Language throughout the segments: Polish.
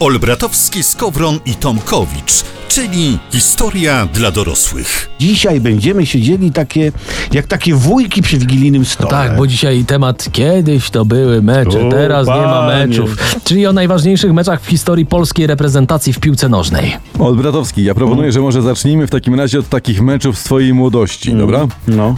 Olbratowski, Skowron i Tomkowicz, czyli historia dla dorosłych. Dzisiaj będziemy siedzieli takie, jak takie wujki przy wigilijnym stole. Tak, bo dzisiaj temat kiedyś to były mecze, O, teraz nie ma meczów. Czyli o najważniejszych meczach w historii polskiej reprezentacji w piłce nożnej. Olbratowski, ja proponuję, że może zacznijmy w takim razie od takich meczów z twojej młodości, dobra? no.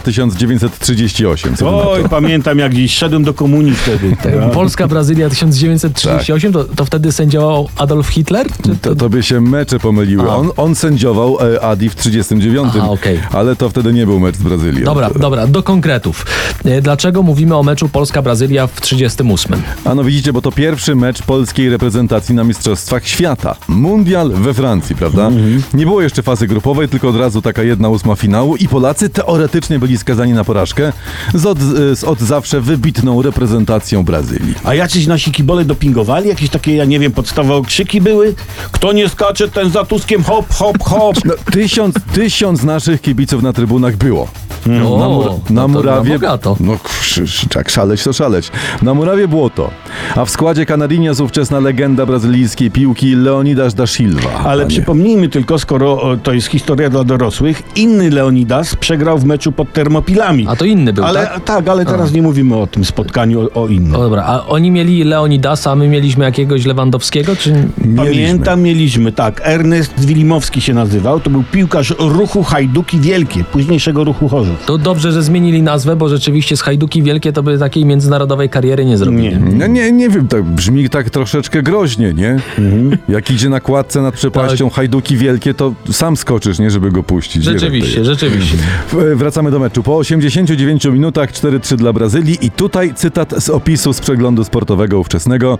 1938. Ty na to? Oj, pamiętam jak gdzieś szedłem do komunii wtedy. Tak, Polska-Brazylia 1938, to, to wtedy sędziował Adolf Hitler? Czy To tobie się mecze pomyliły. On, on sędziował e, Adi w 39, Aha, okej. ale to wtedy nie był mecz z Brazylią. Dobra, dobra, do konkretów. E, Dlaczego mówimy o meczu Polska-Brazylia w 38? A no widzicie, bo to pierwszy mecz polskiej reprezentacji na Mistrzostwach Świata. Mundial we Francji, prawda? Mhm. Nie było jeszcze fazy grupowej, tylko od razu taka jedna ósma finału i Polacy teoretycznie byli skazani na porażkę z od, z od zawsze wybitną reprezentacją Brazylii. A jacyś nasi kibole dopingowali? Jakieś takie, ja nie wiem, podstawowe okrzyki były? Kto nie skacze, ten za Tuskiem hop, hop, hop. No, tysiąc, tysiąc naszych kibiców na trybunach było. O, na, mur, na no to murawie. bogato. No, krzyż, tak, szaleć to szaleć. Na murawie było to. A w składzie Canarinas ówczesna legenda brazylijskiej piłki Leonidas da Silva. Ale Panie. przypomnijmy tylko, skoro to jest historia dla dorosłych, inny Leonidas przegrał w meczu pod Termopilami. A to inny był, ale, tak? ale teraz nie mówimy o tym spotkaniu, o, o innym. No dobra, a oni mieli Leonidasa, a my mieliśmy jakiegoś Lewandowskiego, czy... Pamiętam, mieliśmy, tak. Ernest Wilimowski się nazywał. To był piłkarz ruchu Hajduki Wielkie, późniejszego ruchu Chorzów. To dobrze, że zmienili nazwę, bo rzeczywiście z Hajduki Wielkie to by takiej międzynarodowej kariery nie zrobili. Nie. No nie, nie wiem, tak brzmi tak troszeczkę groźnie, nie? Mhm. Jak idzie na kładce nad przepaścią hajduki wielkie, to sam skoczysz, nie? Żeby go puścić. Rzeczywiście, rzeczywiście. W- Wracamy do meczu. Po 89 minutach 4-3 dla Brazylii i tutaj cytat z opisu z przeglądu sportowego ówczesnego.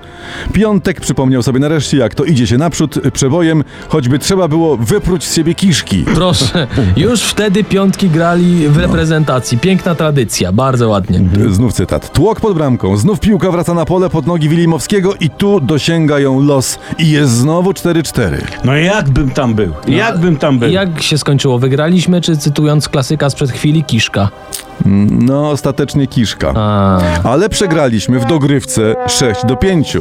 Piątek przypomniał sobie nareszcie, jak to idzie się naprzód przebojem, choćby trzeba było wypróć z siebie kiszki. Proszę, już wtedy piątki grali w reprezentacji. Piękna tradycja, bardzo ładnie. Znów cytat. Tłok pod bramką. Znów piłka wraca na pole pod nogi Wilimowskiego i tu dosięga ją los. I jest znowu 4-4. No jakbym tam był? Jakbym tam był? Jak się skończyło? Wygraliśmy, czy cytując klasyka sprzed chwili, kiszka? No, ostatecznie kiszka. A, Ale przegraliśmy w dogrywce 6 do 5,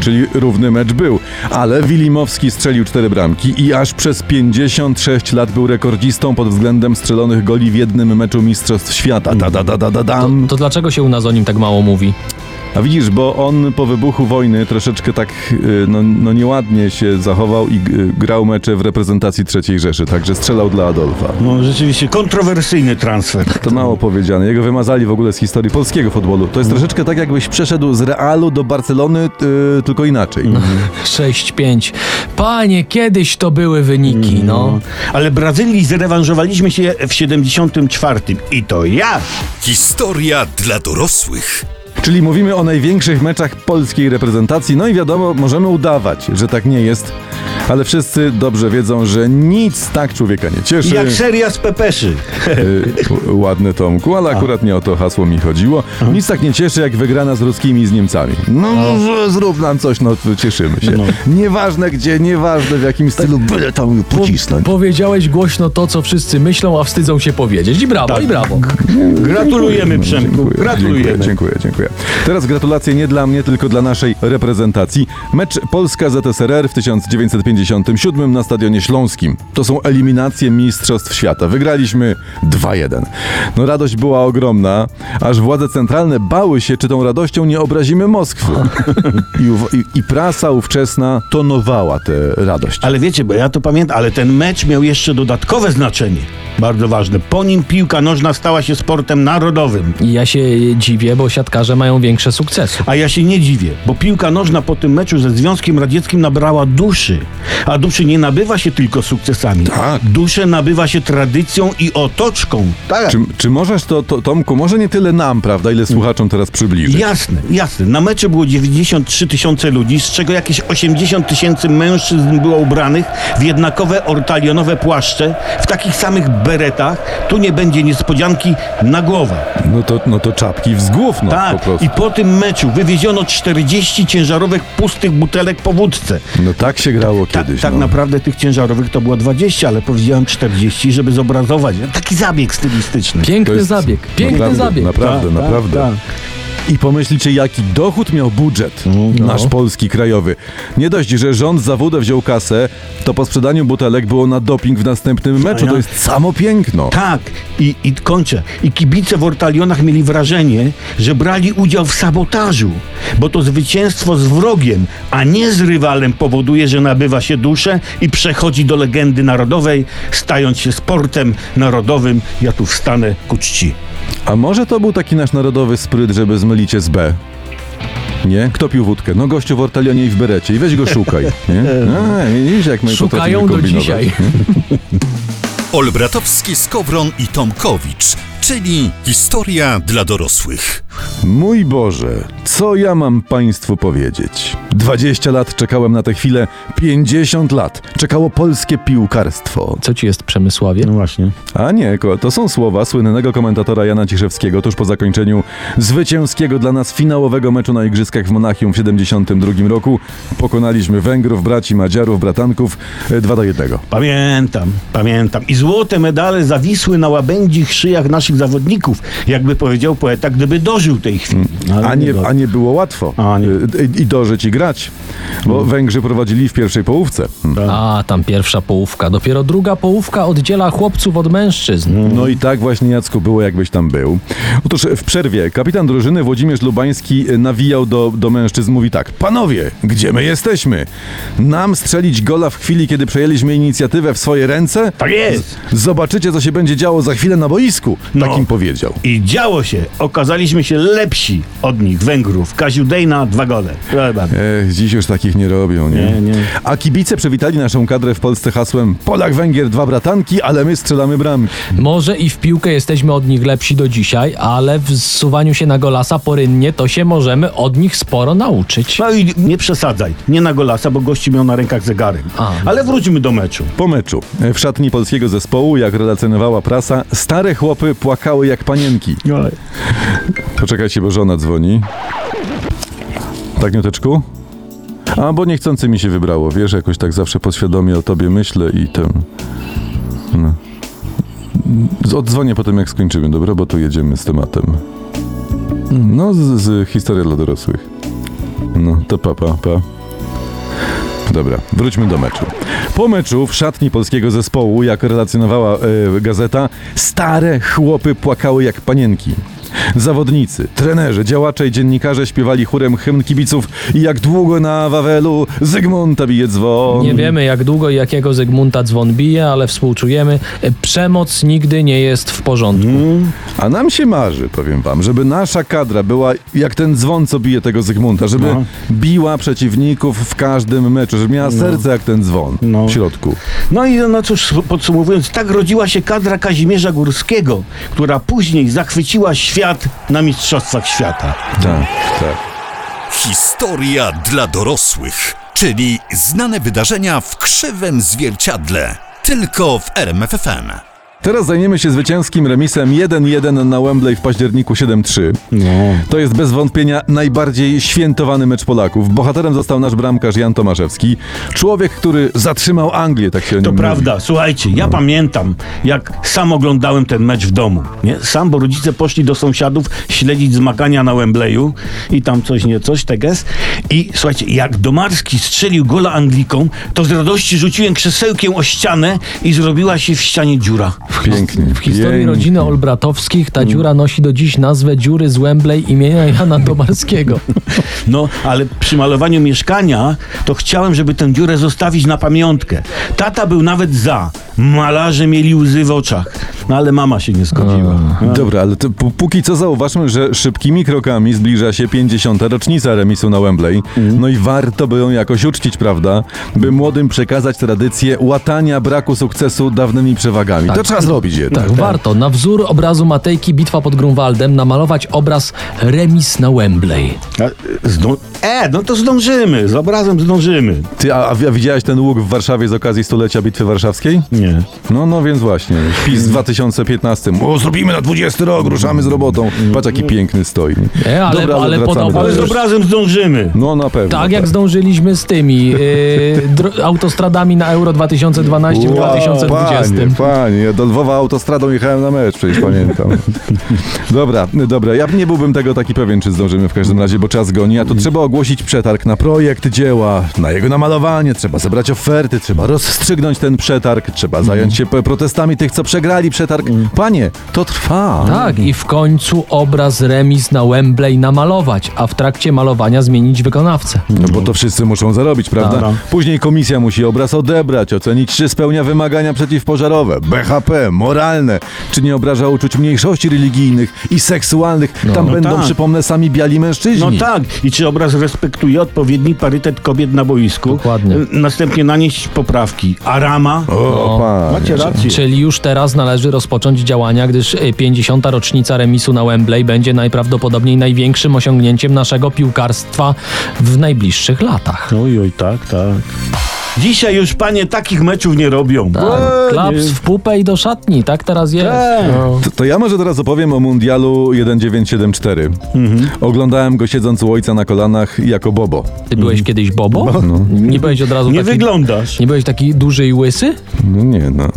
czyli równy mecz był. Ale Wilimowski strzelił cztery bramki i aż przez 56 lat był rekordzistą pod względem strzelonych goli w jednym meczu Mistrzostw Świata. Da, da, da, da, da, to, dam. to dlaczego się u nas o nim tak mało mówi? A widzisz, bo on po wybuchu wojny troszeczkę tak y, no, no nieładnie się zachował i y, grał mecze w reprezentacji III Rzeszy, także strzelał dla Adolfa. No rzeczywiście kontrowersyjny transfer. To mało powiedziane. Jego wymazali w ogóle z historii polskiego futbolu. To jest troszeczkę tak, jakbyś przeszedł z Realu do Barcelony, y, tylko inaczej. 6-5. Panie, kiedyś to były wyniki, no. Ale Brazylii zrewanżowaliśmy się w 74. I to ja! Historia dla dorosłych. Czyli mówimy o największych meczach polskiej reprezentacji. No i wiadomo, możemy udawać, że tak nie jest, ale wszyscy dobrze wiedzą, że nic tak człowieka nie cieszy. Jak seria z Pepeszy. Y, ładne Tomku, ale akurat nie o to hasło mi chodziło. Nic tak nie cieszy, jak wygrana z ruskimi i z Niemcami. No, że zrób nam coś, no to cieszymy się. Nieważne gdzie, nieważne w jakim stylu, byle tam pocisnąć. Powiedziałeś głośno to, co wszyscy myślą, a wstydzą się powiedzieć. I brawo, i brawo. Gratulujemy Przemku, Dziękuję, gratulujemy. Dziękuję, dziękuję, dziękuję. Teraz gratulacje nie dla mnie, tylko dla naszej reprezentacji. Mecz Polska-ZSRR w 1957 na Stadionie Śląskim. To są eliminacje Mistrzostw Świata. Wygraliśmy 2-1. No radość była ogromna, aż władze centralne bały się, czy tą radością nie obrazimy Moskwy. I, i, I prasa ówczesna tonowała tę radość. Ale wiecie, bo ja to pamiętam, ale ten mecz miał jeszcze dodatkowe znaczenie. Bardzo ważne. Po nim piłka nożna stała się sportem narodowym. I ja się dziwię, bo siatkarze mają większe sukcesy. A ja się nie dziwię, bo piłka nożna po tym meczu ze Związkiem Radzieckim nabrała duszy. A duszy nie nabywa się tylko sukcesami. Tak. Duszę nabywa się tradycją i otoczką. Tak. Czy, czy możesz to, to, Tomku, może nie tyle nam, prawda, ile słuchaczom teraz przybliżyć? Jasne, jasne. Na meczu było 93 tysiące ludzi, z czego jakieś 80 tysięcy mężczyzn było ubranych w jednakowe ortalionowe płaszcze, w takich samych beretach. Tu nie będzie niespodzianki na głowę. No to, no to czapki w zgłów, no po Tak, prostu. i po tym meczu wywieziono 40 ciężarowych pustych butelek po wódce. No tak się grało Ta, kiedyś. tak no. naprawdę tych ciężarowych to było 20, ale powiedziałem 40, żeby zobrazować. Taki zabieg stylistyczny. Piękny jest zabieg, piękny naprawdę, zabieg. Naprawdę, Tak, tak, naprawdę. tak. I pomyślicie, jaki dochód miał budżet No. nasz polski krajowy. Nie dość, że rząd za wódę wziął kasę, to po sprzedaniu butelek było na doping w następnym meczu. ja- To jest samo piękno. Tak, i, i kończę. I kibice w Ortalionach mieli wrażenie, że brali udział w sabotażu, bo to zwycięstwo z wrogiem, a nie z rywalem powoduje, że nabywa się duszę i przechodzi do legendy narodowej, stając się sportem narodowym. Ja tu wstanę ku czci. A może to był taki nasz narodowy spryt, żeby zmylić się z B? Nie? Kto pił wódkę? No gościu w Ortalionie i w berecie. I weź go szukaj. Nie? A, widzisz, jak my Szukają do kombinować. dzisiaj. Olbratowski, Skowron i Tomkowicz, czyli historia dla dorosłych. Mój Boże, co ja mam Państwu powiedzieć? 20 lat czekałem na tę chwilę, 50 lat czekało polskie piłkarstwo. Co ci jest Przemysławie? No właśnie. A nie, to są słowa słynnego komentatora Jana Ciszewskiego tuż po zakończeniu zwycięskiego dla nas finałowego meczu na Igrzyskach w Monachium w 72 roku. Pokonaliśmy Węgrów, braci Madziarów, bratanków 2 do 1. Pamiętam, pamiętam. I złote medale zawisły na łabędzich szyjach naszych zawodników, jakby powiedział poeta, gdyby dożył tej chwili. Ale A nie, a nie było łatwo A nie. Y, I dożyć i grać, bo Węgrzy prowadzili w pierwszej połówce. Hmm. A, tam pierwsza połówka. Dopiero druga połówka oddziela chłopców od mężczyzn. No i tak właśnie, Jacku, było jakbyś tam był. Otóż w przerwie kapitan drużyny Włodzimierz Lubański e, nawijał do, do mężczyzn, mówi tak. Panowie, gdzie my jesteśmy? Nam strzelić gola w chwili, kiedy przejęliśmy inicjatywę w swoje ręce? Tak jest. Zobaczycie, co się będzie działo za chwilę na boisku. No. Tak im powiedział. I działo się. Okazaliśmy się lepsi od nich, Węgrów. Kaziu Dejna, dwa gole. Ech, dziś już takich nie robią, nie? Nie, nie. A kibice przywitali naszą kadrę w Polsce hasłem Polak-Węgier, dwa bratanki, ale my strzelamy bramki. Może i w piłkę jesteśmy od nich lepsi do dzisiaj, ale w zsuwaniu się na golasa porynnie to się możemy od nich sporo nauczyć. No i nie przesadzaj. Nie na golasa, bo gości miał na rękach zegarek. A. Ale wróćmy do meczu. Po meczu w szatni polskiego zespołu, jak relacjonowała prasa, stare chłopy płakały jak panienki. Poczekajcie, bo żona dzwoni. Tak, Nioteczku? A, bo niechcący mi się wybrało, wiesz, jakoś tak zawsze podświadomie o tobie myślę i ten... No. Oddzwonię potem, jak skończymy, dobra? Bo tu jedziemy z tematem. No, z, z historia dla dorosłych. No, to pa, pa, pa. Dobra, wróćmy do meczu. Po meczu w szatni polskiego zespołu, jak relacjonowała e, gazeta, stare chłopy płakały jak panienki. Zawodnicy, trenerzy, działacze i dziennikarze śpiewali chórem hymn kibiców i jak długo na Wawelu Zygmunta bije dzwon. Nie wiemy jak długo i jakiego Zygmunta dzwon bije, ale współczujemy. Przemoc nigdy nie jest w porządku. A nam się marzy, powiem wam, żeby nasza kadra była jak ten dzwon, co bije tego Zygmunta, żeby No. biła przeciwników w każdym meczu, żeby miała serce jak ten dzwon No. w środku. No i no cóż, podsumowując, tak rodziła się kadra Kazimierza Górskiego, która później zachwyciła świat na Mistrzostwach Świata. Tak, tak. Historia dla dorosłych, czyli znane wydarzenia w krzywym zwierciadle. Tylko w RMFFM. Teraz zajmiemy się zwycięskim remisem 1-1 na Wembley w październiku 7-3. No. To jest bez wątpienia najbardziej świętowany mecz Polaków. Bohaterem został nasz bramkarz Jan Tomaszewski. Człowiek, który zatrzymał Anglię, tak się o nim To mówi. prawda, słuchajcie, ja pamiętam, jak sam oglądałem ten mecz w domu. Nie? Sam, bo rodzice poszli do sąsiadów śledzić zmagania na Wembleyu i tam coś, nie coś, teges. I słuchajcie, jak Domarski strzelił gola Anglikom, to z radości rzuciłem krzesełkiem o ścianę i zrobiła się w ścianie dziura. Pięknie. W historii pięknie. rodziny Olbratowskich ta dziura nosi do dziś nazwę dziury z Wembley imienia Jana Tomarskiego. No, ale przy malowaniu mieszkania to chciałem, żeby tę dziurę zostawić na pamiątkę. Tata był nawet za. Malarze mieli łzy w oczach. No ale mama się nie zgodziła. Dobra, ale to, p- póki co zauważmy, że szybkimi krokami zbliża się 50. rocznica remisu na Wembley. Mhm. No i warto by ją jakoś uczcić, prawda? By młodym przekazać tradycję łatania braku sukcesu dawnymi przewagami. To trzeba zrobić jednak. Tak, warto. Na wzór obrazu Matejki Bitwa pod Grunwaldem namalować obraz Remis na Wembley. A, Zdą... E, no to zdążymy. Z obrazem zdążymy. Ty, a, a widziałeś ten łuk w Warszawie z okazji stulecia Bitwy Warszawskiej? Nie. No, no więc właśnie. PiS 2000 2015. O, zrobimy na 20 rok, ruszamy z robotą. Patrz, jaki piękny stoi. Nie, ale- ale wracamy podobno- do Ale z rzeczy. obrazem zdążymy. No na pewno. Tak jak zdążyliśmy z tymi yy, dro- autostradami na Euro 2012 w 2020. Panie, panie, ja do Lwowa autostradą jechałem na mecz, przecież pamiętam. dobra, dobra, ja nie byłbym tego taki pewien, czy zdążymy w każdym razie, bo czas goni, a to trzeba ogłosić przetarg na projekt dzieła, na jego namalowanie, trzeba zebrać oferty, trzeba rozstrzygnąć ten przetarg, trzeba zająć się p- protestami tych, co przegrali przetarg. Panie, to trwa. Tak, i w końcu obraz remis na Wembley namalować, a w trakcie malowania zmienić wykonawcę. No bo to wszyscy muszą zarobić, prawda? Tak. Później komisja musi obraz odebrać, ocenić, czy spełnia wymagania przeciwpożarowe, BHP, moralne, czy nie obraża uczuć mniejszości religijnych i seksualnych. Tam No będą, tak. przypomnę, sami biali mężczyźni. No tak. I czy obraz respektuje odpowiedni parytet kobiet na boisku? Dokładnie. Y, Następnie nanieść poprawki. A rama? O, panie. Macie rację. Czyli już teraz należy rozpocząć działania, gdyż y, 50. rocznica remisu na Wembley będzie najprawdopodobniej największym osiągnięciem naszego piłkarstwa w najbliższych latach. Oj, oj, tak, tak. Dzisiaj już panie takich meczów nie robią. Tak, Bo- klaps w pupę i do szatni, tak teraz jest. Tak. No. To, to ja może teraz opowiem o mundialu 1974. Mhm. Oglądałem go siedząc u ojca na kolanach jako Bobo. Ty byłeś kiedyś Bobo? Nie byłeś od razu Nie taki... wyglądasz. Nie byłeś taki duży i łysy? No nie, no.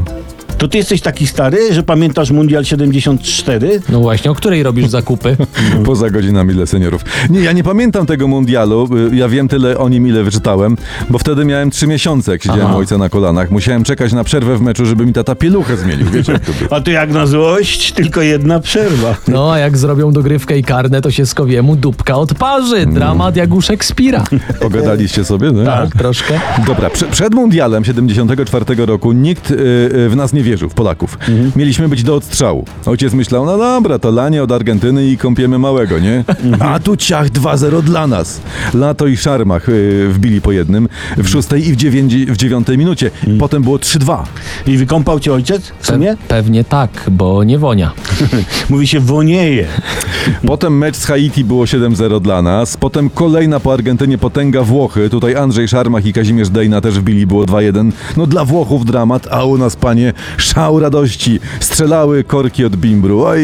To ty jesteś taki stary, że pamiętasz Mundial 74? No właśnie, o której robisz zakupy? Poza godzinami dla seniorów. Nie, ja nie pamiętam tego mundialu. Y, Ja wiem tyle o nim, ile wyczytałem, bo wtedy miałem trzy miesiące, jak siedziałem Aha. ojca na kolanach. Musiałem czekać na przerwę w meczu, żeby mi tata pieluchę zmienił. Wiecie, jak to było. A to jak na złość, tylko jedna przerwa. No, a jak zrobią dogrywkę i karne, to się skowiemu dupka odparzy. Dramat jak u Szekspira. Pogadaliście sobie, no? Tak, troszkę. Dobra, prze, przed mundialem 74 roku nikt y, y, w nas nie wierzył, w Polaków. Mieliśmy być do odstrzału. Ojciec myślał, no dobra, to lanie od Argentyny i kąpiemy małego, nie? A tu ciach 2-0 dla nas. Lato i Szarmach y, wbili po jednym w szóstej i w, dziewięci, w dziewiątej minucie. Potem było 3-2. I wykąpał cię ojciec w sumie? Pewnie tak, bo nie wonia. Mówi się wonieje. Potem mecz z Haiti było 7-0 dla nas. Potem kolejna po Argentynie potęga Włochy. Tutaj Andrzej Szarmach i Kazimierz Dejna też wbili, było 2-1. No dla Włochów dramat, a u nas, panie, szał radości. Strzelały korki od bimbru. Oj,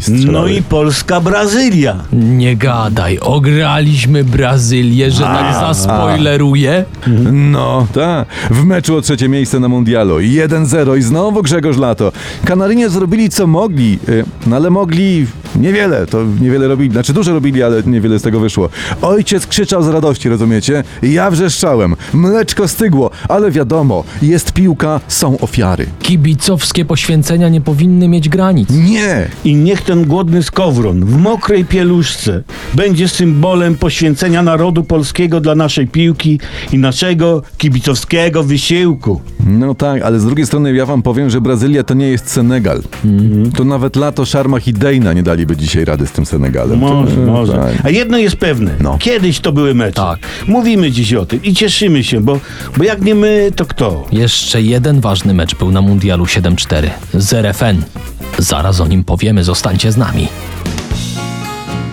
strzelały. No i Polska-Brazylia. Nie gadaj, ograliśmy Brazylię, że tak zaspoileruję. No, tak. W meczu o trzecie miejsce na mundialu. 1-0 i znowu Grzegorz Lato. Kanarynie zrobili co mogli, y, no ale mogli niewiele. To niewiele robili. Znaczy dużo robili, ale niewiele z tego wyszło. Ojciec krzyczał z radości, rozumiecie? Ja wrzeszczałem. Mleczko stygło, ale wiadomo, jest piłka, są ofiary. Kibicowskie poświęcenia nie powinny mieć granic. Nie! I niech ten głodny skowron w mokrej pieluszce będzie symbolem poświęcenia narodu polskiego dla naszej piłki i naszego kibicowskiego wysiłku. No tak, ale z drugiej strony ja wam powiem, że Brazylia to nie jest Senegal. To nawet Lato, Szarmach i Dejna nie daliby dzisiaj rady z tym Senegalem. Może, To- może. tak. A jedno jest pewne. No. Kiedyś to były mecze. Tak. Mówimy dziś o tym i cieszymy się, bo, bo jak nie my, to kto? Jeszcze jeden ważny mecz był na Mundialu 7-4 z RFN. Zaraz o nim powiemy, zostańcie z nami.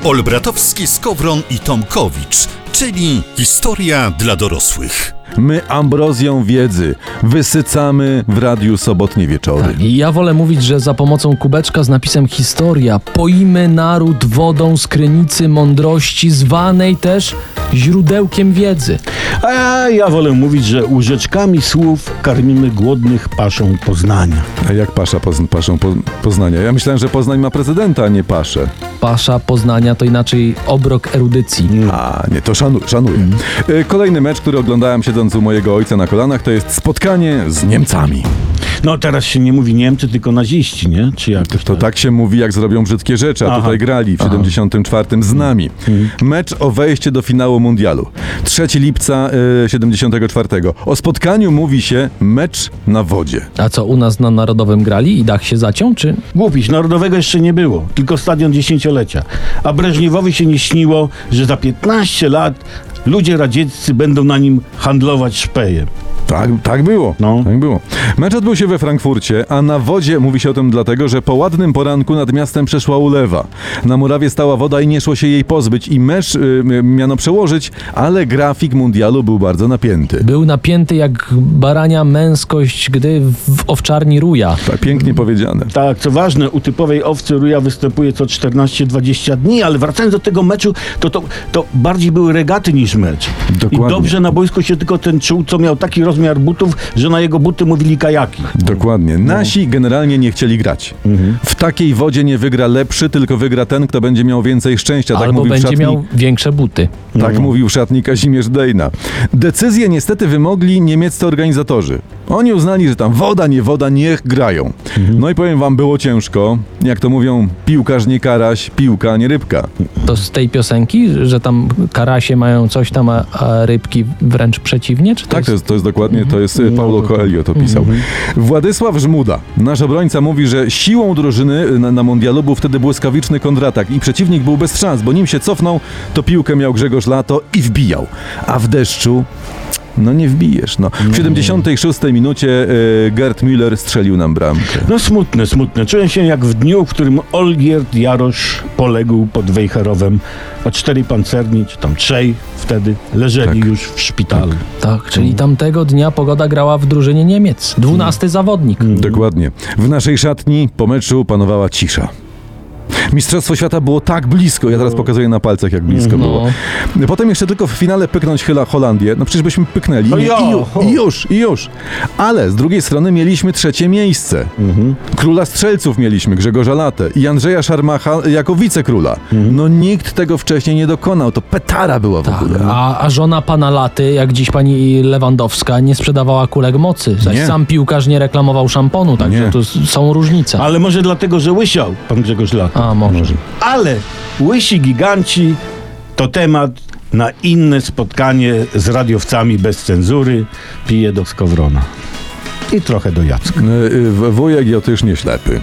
Olbratowski, Skowron i Tomkowicz, czyli historia dla dorosłych. My ambrozją wiedzy wysycamy w radiu sobotnie wieczory. I ja wolę mówić, że za pomocą kubeczka z napisem historia poimy naród wodą z krynicy mądrości, zwanej też źródełkiem wiedzy. A ja wolę mówić, że łyżeczkami słów karmimy głodnych paszą Poznania. A jak pasza poz, paszą po, Poznania? Ja myślałem, że Poznań ma prezydenta, a nie paszę. Pasza Poznania to inaczej obrok erudycji. A, nie, to szanu, szanuję. Y, Kolejny mecz, który oglądałem siedząc u mojego ojca na kolanach, to jest spotkanie z Niemcami. No teraz się nie mówi Niemcy, tylko naziści, nie? Czy jakoś To tak się mówi, jak zrobią brzydkie rzeczy, a Aha. tutaj grali w 74 z nami. Mecz o wejście do finału mundialu. 3 lipca y, 74. O spotkaniu mówi się mecz na wodzie. A co, u nas na Narodowym grali i dach się zaciął, czy? Głupiś, narodowego jeszcze nie było, tylko stadion dziesięciolecia. A Breżniewowi się nie śniło, że za 15 lat ludzie radzieccy będą na nim handlować szpejem. Tak, tak było. No. Tak było. Mecz odbył się we Frankfurcie, a na wodzie mówi się o tym dlatego, że po ładnym poranku nad miastem przeszła ulewa. Na murawie stała woda i nie szło się jej pozbyć i mecz y, miano przełożyć, ale grafik mundialu był bardzo napięty. Był napięty jak barania męskość, gdy w owczarni ruja. Tak, pięknie powiedziane. Tak, co ważne, u typowej owcy ruja występuje co 14-20 dni, ale wracając do tego meczu, to, to, to bardziej były regaty niż mecz. Dokładnie. I dobrze na boisku się tylko ten czuł, co miał taki rozmiar butów, że na jego buty mówili kajaki. Dokładnie. Nasi generalnie nie chcieli grać. W takiej wodzie nie wygra lepszy, tylko wygra ten, kto będzie miał więcej szczęścia. Tak Albo mówił będzie szatni miał większe buty. Tak mówił szatni Kazimierz Dejna. Decyzję niestety wymogli niemieccy organizatorzy. Oni uznali, że tam woda, nie woda, niech grają. No i powiem wam, było ciężko. Jak to mówią, piłkarz nie karaś, piłka nie rybka. To z tej piosenki, że tam karasie mają coś tam, a, a rybki wręcz przeciwnie? Czy to Tak, to jest... jest, to jest dokładnie, to jest e, Paulo Coelho to pisał. Władysław Żmuda, nasz obrońca, mówi, że siłą drużyny na, na mundialu był wtedy błyskawiczny kontratak i przeciwnik był bez szans, bo nim się cofnął, to piłkę miał Grzegorz Lato i wbijał. A w deszczu... No nie wbijesz, no. W 76 minucie e, Gerd Müller strzelił nam bramkę. No smutne, smutne. Czułem się jak w dniu, w którym Olgierd Jarosz poległ pod Wejherowem, a cztery pancerni, czy tam trzej wtedy, leżeli Tak. już w szpitalu. Tak, czyli tamtego dnia pogoda grała w drużynie Niemiec. Dwunasty zawodnik. Dokładnie. W naszej szatni po meczu panowała cisza. Mistrzostwo świata było tak blisko, ja teraz pokazuję na palcach, jak blisko No. było. Potem jeszcze tylko w finale pyknąć chyla Holandię. No przecież byśmy pyknęli. No I, i, już, i już. Ale z drugiej strony mieliśmy trzecie miejsce. Króla strzelców mieliśmy, Grzegorza Latę i Andrzeja Szarmacha jako wicekróla. No nikt tego wcześniej nie dokonał. To petara była w Tak, ogóle. a, a żona pana Laty, jak dziś pani Lewandowska, nie sprzedawała kulek mocy. Zaś Nie. sam piłkarz nie reklamował szamponu, także Nie. tu są różnice. Ale może dlatego, że łysiał pan Grzegorz Lata. A, może. Ale łysi giganci to temat na inne spotkanie z radiowcami bez cenzury. Piję do Skowrona. I trochę do Jacka. Y, y, Wujek Jotysz nie ślepy.